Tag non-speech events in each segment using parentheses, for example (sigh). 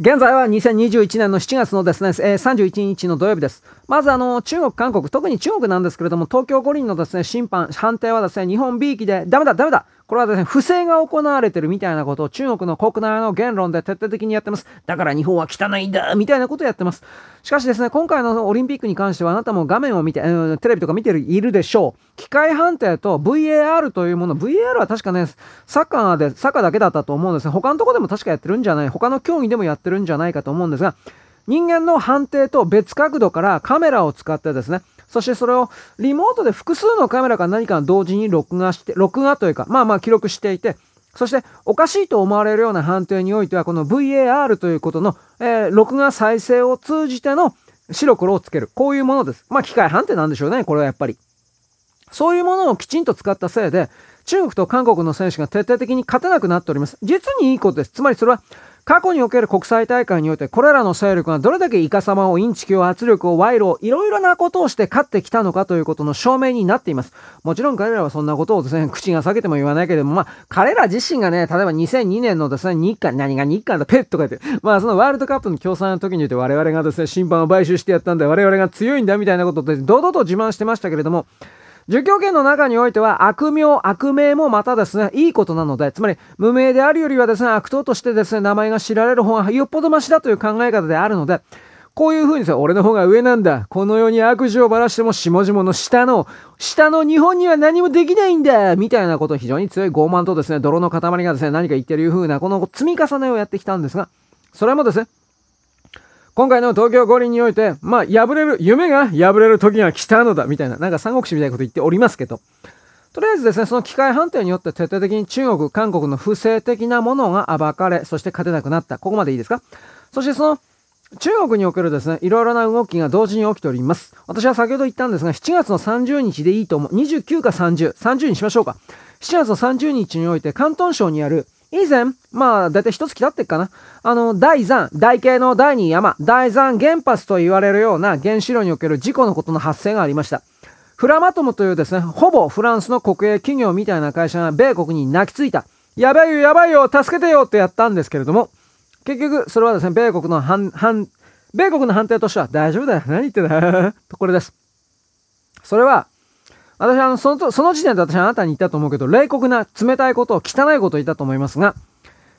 現在は2021年の7月のですね、えー、31日の土曜日です。まずあの、中国、韓国、特に中国なんですけれども、東京五輪のですね、審判、判定はですね、日本 B 期で、ダメだ、ダメだこれはですね、不正が行われてるみたいなことを中国の国内の言論で徹底的にやってます。だから日本は汚いんだみたいなことをやってます。しかしですね、今回のオリンピックに関してはあなたも画面を見て、えー、テレビとか見ているでしょう。機械判定と VAR というもの、VAR は確かね、サッカーで、サッカーだけだったと思うんですね。他のとこでも確かやってるんじゃない、他の競技でもやってるんじゃないかと思うんですが、人間の判定と別角度からカメラを使ってですね、そしてそれをリモートで複数のカメラか何か同時に録画して、録画というか、まあまあ記録していて、そしておかしいと思われるような判定においては、この VAR ということの、えー、録画再生を通じての白黒をつける。こういうものです。まあ機械判定なんでしょうね、これはやっぱり。そういうものをきちんと使ったせいで、中国と韓国の選手が徹底的に勝てなくなっております。実にいいことです。つまりそれは過去における国際大会において、これらの勢力がどれだけイカサマを、インチキを、圧力を、賄賂を、いろいろなことをして勝ってきたのかということの証明になっています。もちろん彼らはそんなことをですね、口が裂けても言わないけれども、まあ、彼ら自身がね、例えば2002年のですね、日韓、何が日韓だ、ペッとか言って、まあ、そのワールドカップの共産の時に言って我々がですね、審判を買収してやったんだ、我々が強いんだ、みたいなことで、堂々と自慢してましたけれども、儒教権の中においては悪名、悪名もまたですね、いいことなので、つまり無名であるよりはですね、悪党としてですね、名前が知られる方がよっぽどマシだという考え方であるので、こういう風にさ、俺の方が上なんだ。この世に悪事をばらしても下々の下の、下の日本には何もできないんだみたいなことを非常に強い傲慢とですね、泥の塊がですね、何か言ってるいう風な、この積み重ねをやってきたんですが、それもですね、今回の東京五輪において、まあ、破れる、夢が破れる時が来たのだ、みたいな、なんか三国志みたいなこと言っておりますけど、とりあえずですね、その機械判定によって徹底的に中国、韓国の不正的なものが暴かれ、そして勝てなくなった。ここまでいいですか？そしてその、中国におけるですね、いろいろな動きが同時に起きております。私は先ほど言ったんですが、7月の30日でいいと思う。29か30、30にしましょうか。7月の30日において、広東省にある以前、まあ、だいたい一月経ってっかな。あの、第山、大系の第二山、大山原発と言われるような原子炉における事故のことの発生がありました。フラマトムというですね、ほぼフランスの国営企業みたいな会社が米国に泣きついた。やばいよ、やばいよ、助けてよってやったんですけれども、結局、それはですね、米国の反、反、米国の判定としては、大丈夫だよ、何言ってんだ (laughs) と、これです。それは、私はあの、その、その時点で私はあなたに言ったと思うけど、冷酷な冷たいことを汚いことを言ったと思いますが、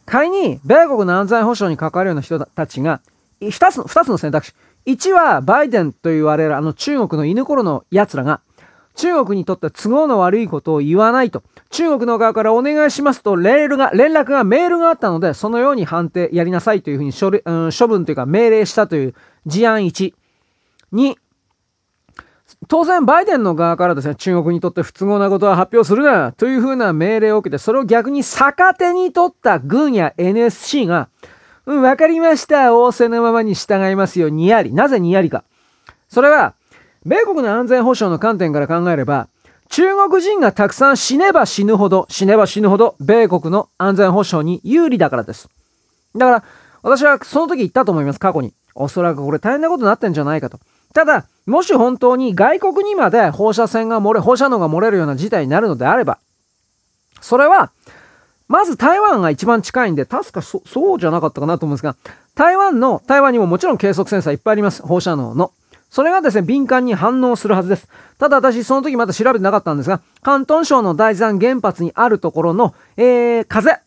仮に、米国の安全保障に関わるような人たちが、二つの、二つの選択肢。一は、バイデンと言われるあの中国の犬頃の奴らが、中国にとって都合の悪いことを言わないと、中国の側からお願いしますと、レールが、連絡が、メールがあったので、そのように判定やりなさいというふうに処理,、うん、処分というか命令したという事案1。2、当然、バイデンの側からですね、中国にとって不都合なことは発表するな、というふうな命令を受けて、それを逆に逆手に取った軍や NSC が、うん、わかりました。仰せのままに従いますよ。にやり。なぜにやりか。それは、米国の安全保障の観点から考えれば、中国人がたくさん死ねば死ぬほど、死ねば死ぬほど、米国の安全保障に有利だからです。だから、私はその時言ったと思います、過去に。おそらくこれ大変なことになってんじゃないかと。ただ、もし本当に外国にまで放射線が漏れ、放射能が漏れるような事態になるのであれば、それは、まず台湾が一番近いんで、確かそ、そうじゃなかったかなと思うんですが、台湾の、台湾にももちろん計測センサーいっぱいあります。放射能の。それがですね、敏感に反応するはずです。ただ私、その時まだ調べてなかったんですが、広東省の大山原発にあるところの、えー、風。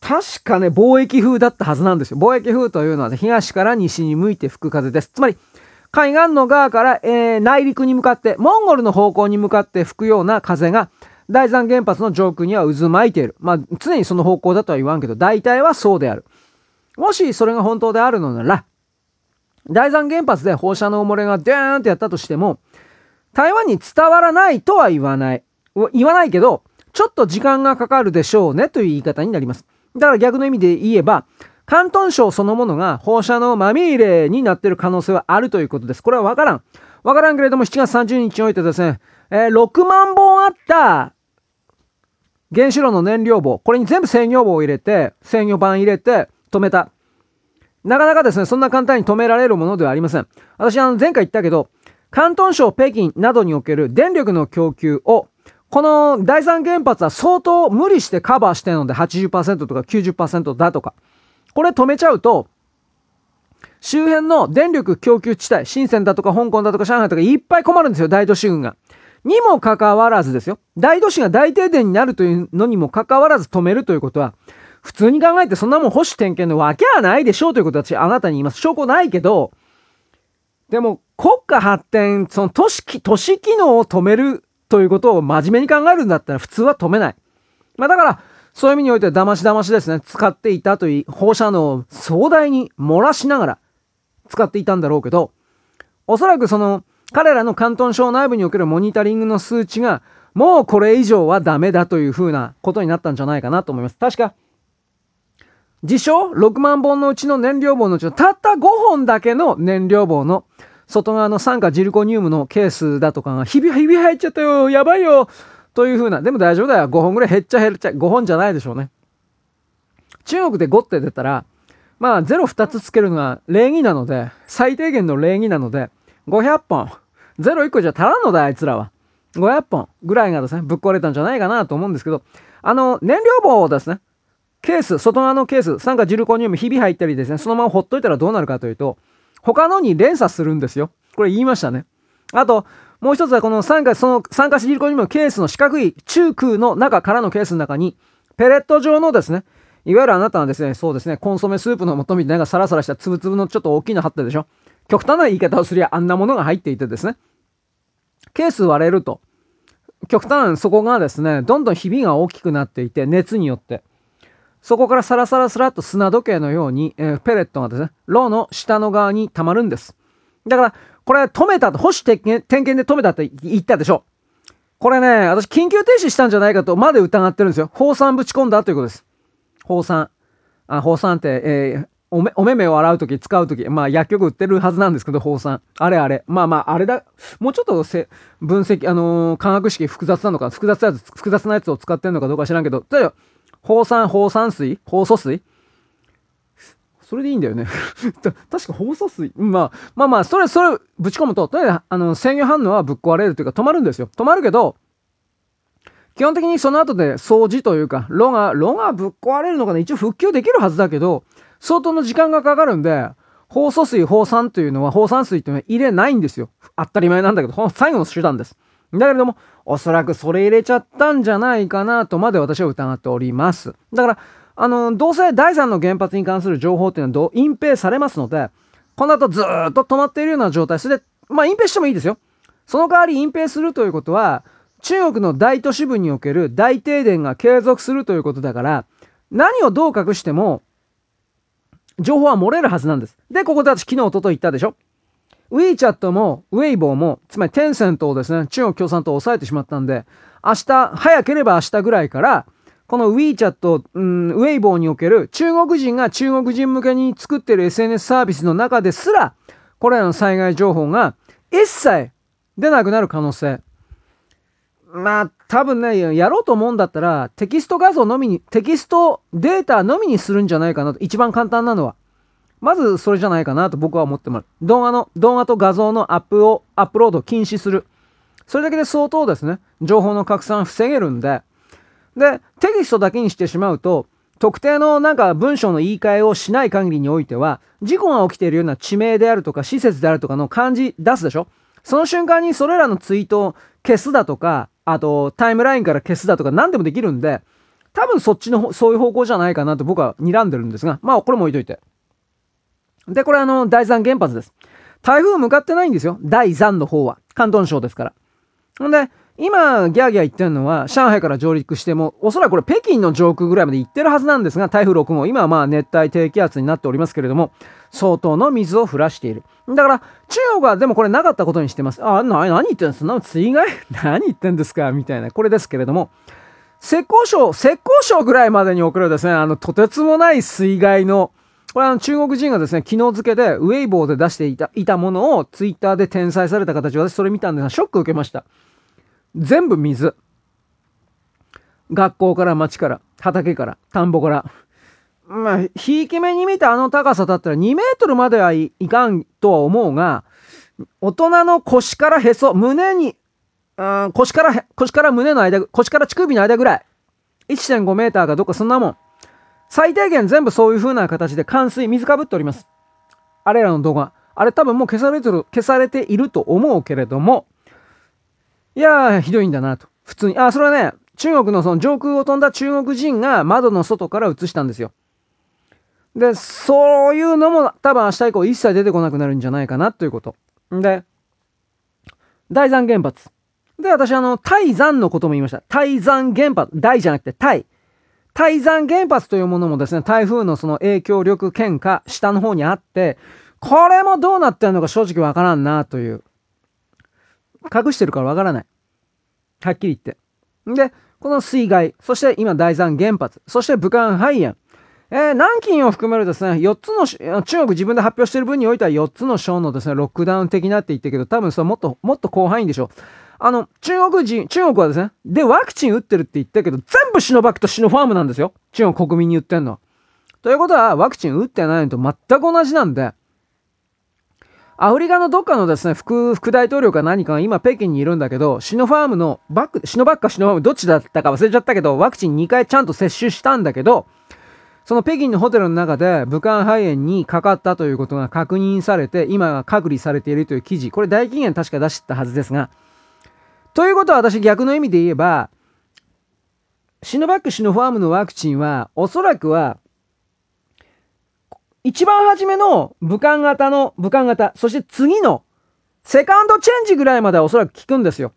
確かね、貿易風だったはずなんですよ。貿易風というのはね、東から西に向いて吹く風です。つまり、海岸の側から、えー、内陸に向かって、モンゴルの方向に向かって吹くような風が、大山原発の上空には渦巻いている。まあ、常にその方向だとは言わんけど、大体はそうである。もしそれが本当であるのなら、大山原発で放射能漏れがデーンってやったとしても、台湾に伝わらないとは言わない。言わないけど、ちょっと時間がかかるでしょうねという言い方になります。だから逆の意味で言えば、広東省そのものが放射能まみれになっている可能性はあるということです。これはわからん。わからんけれども、7月30日においてですね、えー、6万本あった原子炉の燃料棒、これに全部制御棒を入れて、制御板入れて止めた。なかなかですね、そんな簡単に止められるものではありません。私、あの、前回言ったけど、広東省北京などにおける電力の供給を、この第三原発は相当無理してカバーしてるので80%とか90%だとか。これ止めちゃうと、周辺の電力供給地帯、深センだとか香港だとか上海とかいっぱい困るんですよ、大都市軍が。にもかかわらずですよ。大都市が大停電になるというのにもかかわらず止めるということは、普通に考えてそんなもん保守点検のわけはないでしょうということは私あなたに言います。証拠ないけど、でも国家発展、その都市、都市機能を止めるということを真面目に考えるんだったら普通は止めない。まあだから、そういう意味においては騙し騙しですね、使っていたという放射能を壮大に漏らしながら使っていたんだろうけど、おそらくその彼らの広東省内部におけるモニタリングの数値がもうこれ以上はダメだというふうなことになったんじゃないかなと思います。確か、自称6万本のうちの燃料棒のうちのたった5本だけの燃料棒の外側の酸化ジルコニウムのケースだとかが、ひび、ひび入っちゃったよ。やばいよ。というふうな、でも大丈夫だよ。5本ぐらい減っちゃ減っちゃ、5本じゃないでしょうね。中国で5って出たら、まあ02つつけるのが礼儀なので、最低限の礼儀なので、500本。01個じゃ足らんのだ、あいつらは。500本ぐらいがですね、ぶっ壊れたんじゃないかなと思うんですけど、あの、燃料棒をですね、ケース、外側のケース、酸化ジルコニウム、ひび入ったりですね、そのままほっといたらどうなるかというと、他のに連鎖するんですよ。これ言いましたね。あと、もう一つはこの酸化、その酸化ジルコニウムケースの四角い中空の中からのケースの中に、ペレット状のですね、いわゆるあなたはですね、そうですね、コンソメスープの素みたいなサラサラしたつぶつぶのちょっと大きいの貼ってるでしょ。極端な言い方をすりゃあんなものが入っていてですね、ケース割れると、極端そこがですね、どんどんひびが大きくなっていて、熱によって。そこからサラサラサラっと砂時計のように、えー、ペレットがですね、ローの下の側に溜まるんです。だから、これ止めたと、保守点検で止めたって言ったでしょ。これね、私緊急停止したんじゃないかとまで疑ってるんですよ。放酸ぶち込んだということです。放酸。あ、放酸って、えー、おめ、お目目を洗うとき、使うとき、まあ薬局売ってるはずなんですけど、放酸。あれあれ。まあまあ、あれだ、もうちょっとせ分析、あのー、化学式複雑なのか、複雑なやつ、複雑なやつを使ってるのかどうか知らんけど、例えば、放酸、放酸水放素水それでいいんだよね (laughs) 確か放素水まあ、まあまあ、それ、それぶち込むと、とりあえず、あの、制御反応はぶっ壊れるというか止まるんですよ。止まるけど、基本的にその後で掃除というか、炉が、炉がぶっ壊れるのかな？一応復旧できるはずだけど、相当の時間がかかるんで、放素水、放酸というのは、放酸水っていうのは入れないんですよ。当たり前なんだけど、最後の手段です。だけれども、おそらくそれ入れちゃったんじゃないかなとまで私は疑っております。だから、あの、どうせ第3の原発に関する情報っていうのは隠蔽されますので、この後ずっと止まっているような状態。それで、まあ隠蔽してもいいですよ。その代わり隠蔽するということは、中国の大都市部における大停電が継続するということだから、何をどう隠しても、情報は漏れるはずなんです。で、ここで私昨日、おととい言ったでしょ WeChat も、ウェイボーも、つまりテンセントをですね、中国共産党を抑えてしまったんで、明日、早ければ明日ぐらいから、この WeChat、うん、ウェイボーにおける中国人が中国人向けに作ってる SNS サービスの中ですら、これらの災害情報が一切出なくなる可能性。まあ、多分ね、やろうと思うんだったら、テキスト画像のみに、テキストデータのみにするんじゃないかなと。一番簡単なのは。まずそれじゃないかなと僕は思ってます。動画の、動画と画像のアップを、アップロードを禁止する。それだけで相当ですね、情報の拡散を防げるんで、で、テキストだけにしてしまうと、特定のなんか文章の言い換えをしない限りにおいては、事故が起きているような地名であるとか施設であるとかの漢字出すでしょ？その瞬間にそれらのツイートを消すだとか、あとタイムラインから消すだとか何でもできるんで、多分そっちの、そういう方向じゃないかなと僕は睨んでるんですが、まあこれも置いといて。で、これあの、第三原発です。台風向かってないんですよ。第3の方は。広東省ですから。ほんで、今、ギャーギャー言ってるのは、上海から上陸しても、おそらくこれ北京の上空ぐらいまで行ってるはずなんですが、台風6号、今はまあ熱帯低気圧になっておりますけれども、相当の水を降らしている。だから、中国はでもこれなかったことにしてます。あ、な、何言ってんですか？水害？(laughs) 何言ってんですか？みたいな。これですけれども、浙江省、浙江省ぐらいまでに送るですね、あの、とてつもない水害の、これは中国人がですね、昨日付けでウェイボーで出していたいたものをツイッターで転載された形、私それ見たんですが、ショック受けました。全部水。学校から町から、畑から、田んぼから。まあ、ひいき目に見たあの高さだったら2メートルまではいかんとは思うが、大人の腰からへそ、胸に、うん、腰から、腰から胸の間、腰から乳首の間ぐらい。1.5メーターかどっかそんなもん。最低限全部そういう風な形で冠水、水かぶっております。あれらの動画。あれ多分もう消されてる、消されていると思うけれども、いやー、ひどいんだなと。普通に。あ、それはね、中国のその上空を飛んだ中国人が窓の外から映したんですよ。で、そういうのも多分明日以降一切出てこなくなるんじゃないかなということ。で、大山原発。で、私あの、大山のことも言いました。大山原発。大じゃなくて大。大山原発というものもですね、台風のその影響力喧嘩、下の方にあって、これもどうなってるのか正直わからんなという。隠してるからわからない。はっきり言って。で、この水害、そして今大山原発、そして武漢肺炎。えー、南京を含めるですね、4つの、中国自分で発表している分においては4つの省のですね、ロックダウン的なって言ってるけど、多分それもっと、もっと広範囲でしょう。あの、中国人、中国はですね、で、ワクチン打ってるって言ったけど、全部シノバックとシノファームなんですよ。中国国民に言ってんのは。ということは、ワクチン打ってないのと全く同じなんで、アフリカのどっかのですね、副、副大統領か何かが今北京にいるんだけど、シノファームのバック、シノバックかシノファームどっちだったか忘れちゃったけど、ワクチン2回ちゃんと接種したんだけど、その北京のホテルの中で武漢肺炎にかかったということが確認されて、今は隔離されているという記事。これ大紀元確か出したはずですが、ということは私逆の意味で言えば、シノバックシノファームのワクチンは、おそらくは、一番初めの武漢型の、武漢型、そして次の second change ぐらいまではおそらく効くんですよ。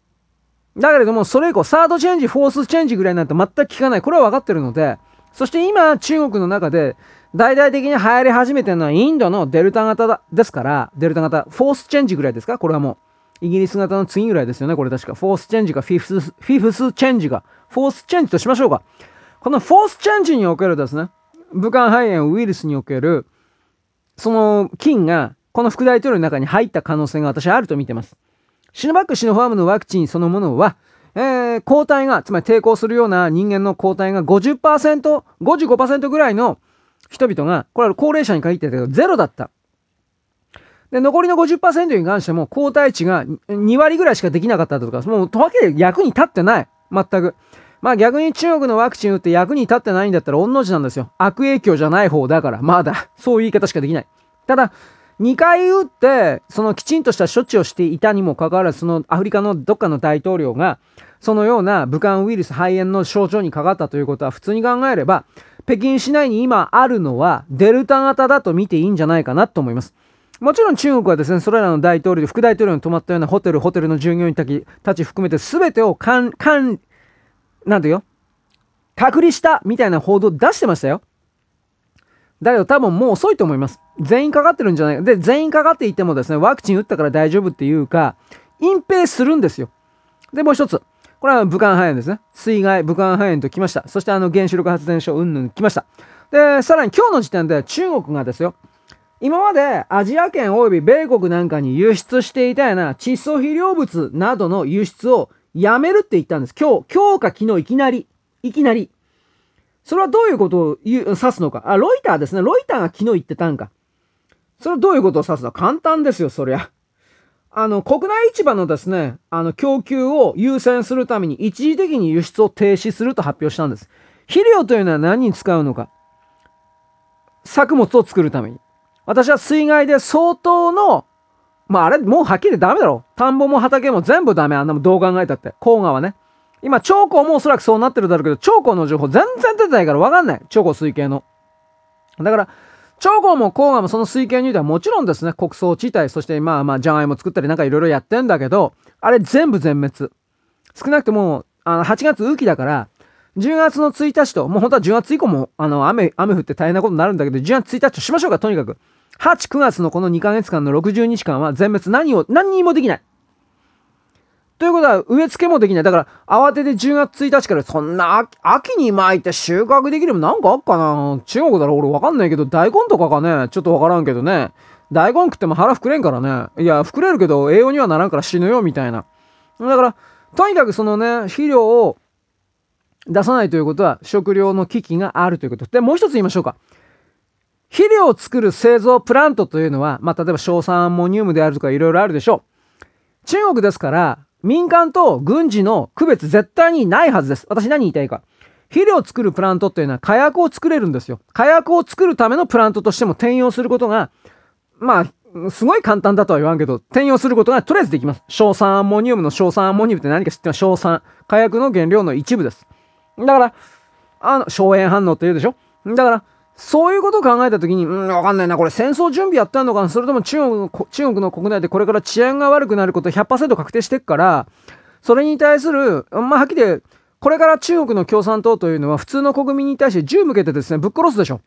だけれども、それ以降、 third change、fourth change ぐらいなって全く効かない。これは分かってるので、そして今、中国の中で、大々的に流行り始めてるのはインドのデルタ型ですから、デルタ型、フォースチェンジぐらいですか？これはもう。イギリス型の次ぐらいですよね、これ確か。フォースチェンジか、フィフス、フィフスチェンジか。フォースチェンジとしましょうか。このフォースチェンジにおけるですね、武漢肺炎ウイルスにおける、その菌が、この副大統領の中に入った可能性が私はあると見てます。シノバック、シノファームのワクチンそのものは、えー、抗体が、つまり抵抗するような人間の抗体が50%、55%ぐらいの人々が、これは高齢者に限ってだけど、ゼロだった。で、残りの50%に関しても、抗体値が2割ぐらいしかできなかったとか、もう、とわけで役に立ってない。全く。まあ逆に中国のワクチン打って役に立ってないんだったら、御の字なんですよ。悪影響じゃない方だから、まだ。そういう言い方しかできない。ただ、2回打って、そのきちんとした処置をしていたにもかかわらず、そのアフリカのどっかの大統領が、そのような武漢ウイルス肺炎の症状にかかったということは普通に考えれば、北京市内に今あるのはデルタ型だと見ていいんじゃないかなと思います。もちろん中国はですね、それらの大統領、副大統領に泊まったようなホテル、ホテルの従業員たち含めて全てをかん、かん、なんてよ、隔離したみたいな報道出してましたよ。だけど多分もう遅いと思います。全員かかってるんじゃないか。で、全員かかっていてもですね、ワクチン打ったから大丈夫っていうか、隠蔽するんですよ。で、もう一つ。これは武漢肺炎ですね。水害、武漢肺炎ときました。そしてあの原子力発電所、うんぬん来ました。で、さらに今日の時点で中国がですよ、今までアジア圏及び米国なんかに輸出していたような窒素肥料物などの輸出をやめるって言ったんです。今日、今日か昨日いきなり、いきなり。それはどういうことを言う指すのか。あ、ロイターですね。ロイターが昨日言ってたんか。それはどういうことを指すの？簡単ですよ、そりゃ。あの、国内市場のですね、あの、供給を優先するために一時的に輸出を停止すると発表したんです。肥料というのは何に使うのか？作物を作るために。私は水害で相当の、まああれ、もうはっきりダメだろ。田んぼも畑も全部ダメ。あんなもどう考えたって。黄河はね。今、長江もおそらくそうなってるだろうけど、長江の情報全然出てないからわかんない。長江水系の。だから、長江も黄河もその水系においてはもちろんですね、国葬地帯、そしてまあまあ、じゃがいも作ったりなんかいろいろやってんだけど、あれ全部全滅。少なくとも、あの、8月雨季だから、10月の1日と、もう本当は10月以降も、あの、雨、雨降って大変なことになるんだけど、10月1日としましょうか、とにかく。8、9月のこの2ヶ月間の60日間は全滅何を、何にもできない。ということは、植え付けもできない。だから、慌てて10月1日から、そんな秋に巻いて収穫できるもなんかあっかな中国だろ俺わかんないけど、大根とかかねちょっとわからんけどね。大根食っても腹膨れんからね。いや、膨れるけど栄養にはならんから死ぬよ、みたいな。だから、とにかくそのね、肥料を出さないということは、食料の危機があるということ。で、もう一つ言いましょうか。肥料を作る製造プラントというのは、まあ、例えば硝酸アンモニウムであるとかいろいろあるでしょう。中国ですから、民間と軍事の区別絶対にないはずです。私何言いたいか。肥料を作るプラントっていうのは火薬を作れるんですよ。火薬を作るためのプラントとしても転用することが、まあ、すごい簡単だとは言わんけど、転用することがとりあえずできます。硝酸アンモニウムの硝酸アンモニウムって何か知ってます？硝酸。火薬の原料の一部です。だから、あの、硝煙反応って言うでしょ？だから、そういうことを考えたときに、うん、わかんないな。これ戦争準備やったのかな？それとも中国の、中国の国内でこれから治安が悪くなること100%確定してっから、それに対する、まあ、はっきり言これから中国の共産党というのは普通の国民に対して銃向けてですね、ぶっ殺すでしょ。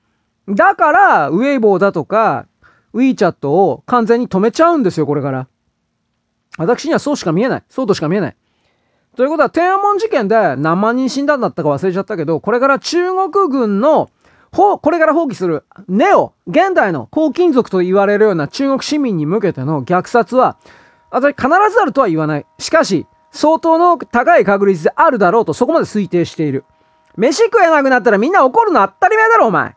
だから、ウェイボーだとか、ウィーチャットを完全に止めちゃうんですよ、これから。私にはそうしか見えない。そうとしか見えない。ということは、天安門事件で何万人死んだんだったか忘れちゃったけど、これから中国軍のこれから放棄するネオ、現代の高金属と言われるような中国市民に向けての虐殺は、私必ずあるとは言わない。しかし、相当の高い確率であるだろうとそこまで推定している。飯食えなくなったらみんな怒るの当たり前だろ、お前。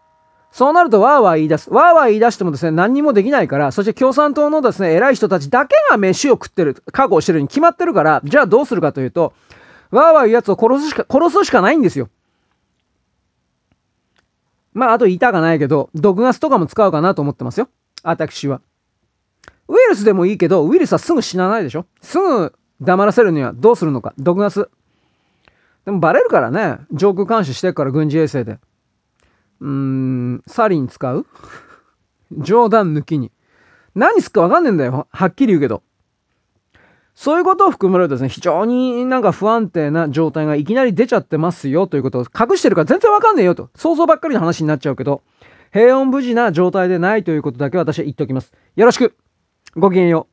そうなるとワーワー言い出す。ワーワー言い出してもですね、何にもできないから、そして共産党のですね、偉い人たちだけが飯を食ってる、覚悟してるに決まってるから、じゃあどうするかというと、ワーワー言うやつを殺すしか、殺すしかないんですよ。まあ、あと板がないけど、毒ガスとかも使うかなと思ってますよ。私は。ウイルスでもいいけど、ウイルスはすぐ死なないでしょすぐ黙らせるにはどうするのか。毒ガス。でもバレるからね。上空監視してるから軍事衛星で。うーん、サリン使う？(laughs) 冗談抜きに。何すかわかんねえんだよ。はっきり言うけど。そういうことを含めるとですね、非常になんか不安定な状態がいきなり出ちゃってますよということを隠してるから全然わかんねえよと。想像ばっかりの話になっちゃうけど、平穏無事な状態でないということだけ私は言っておきます。よろしく。ごきげんよう。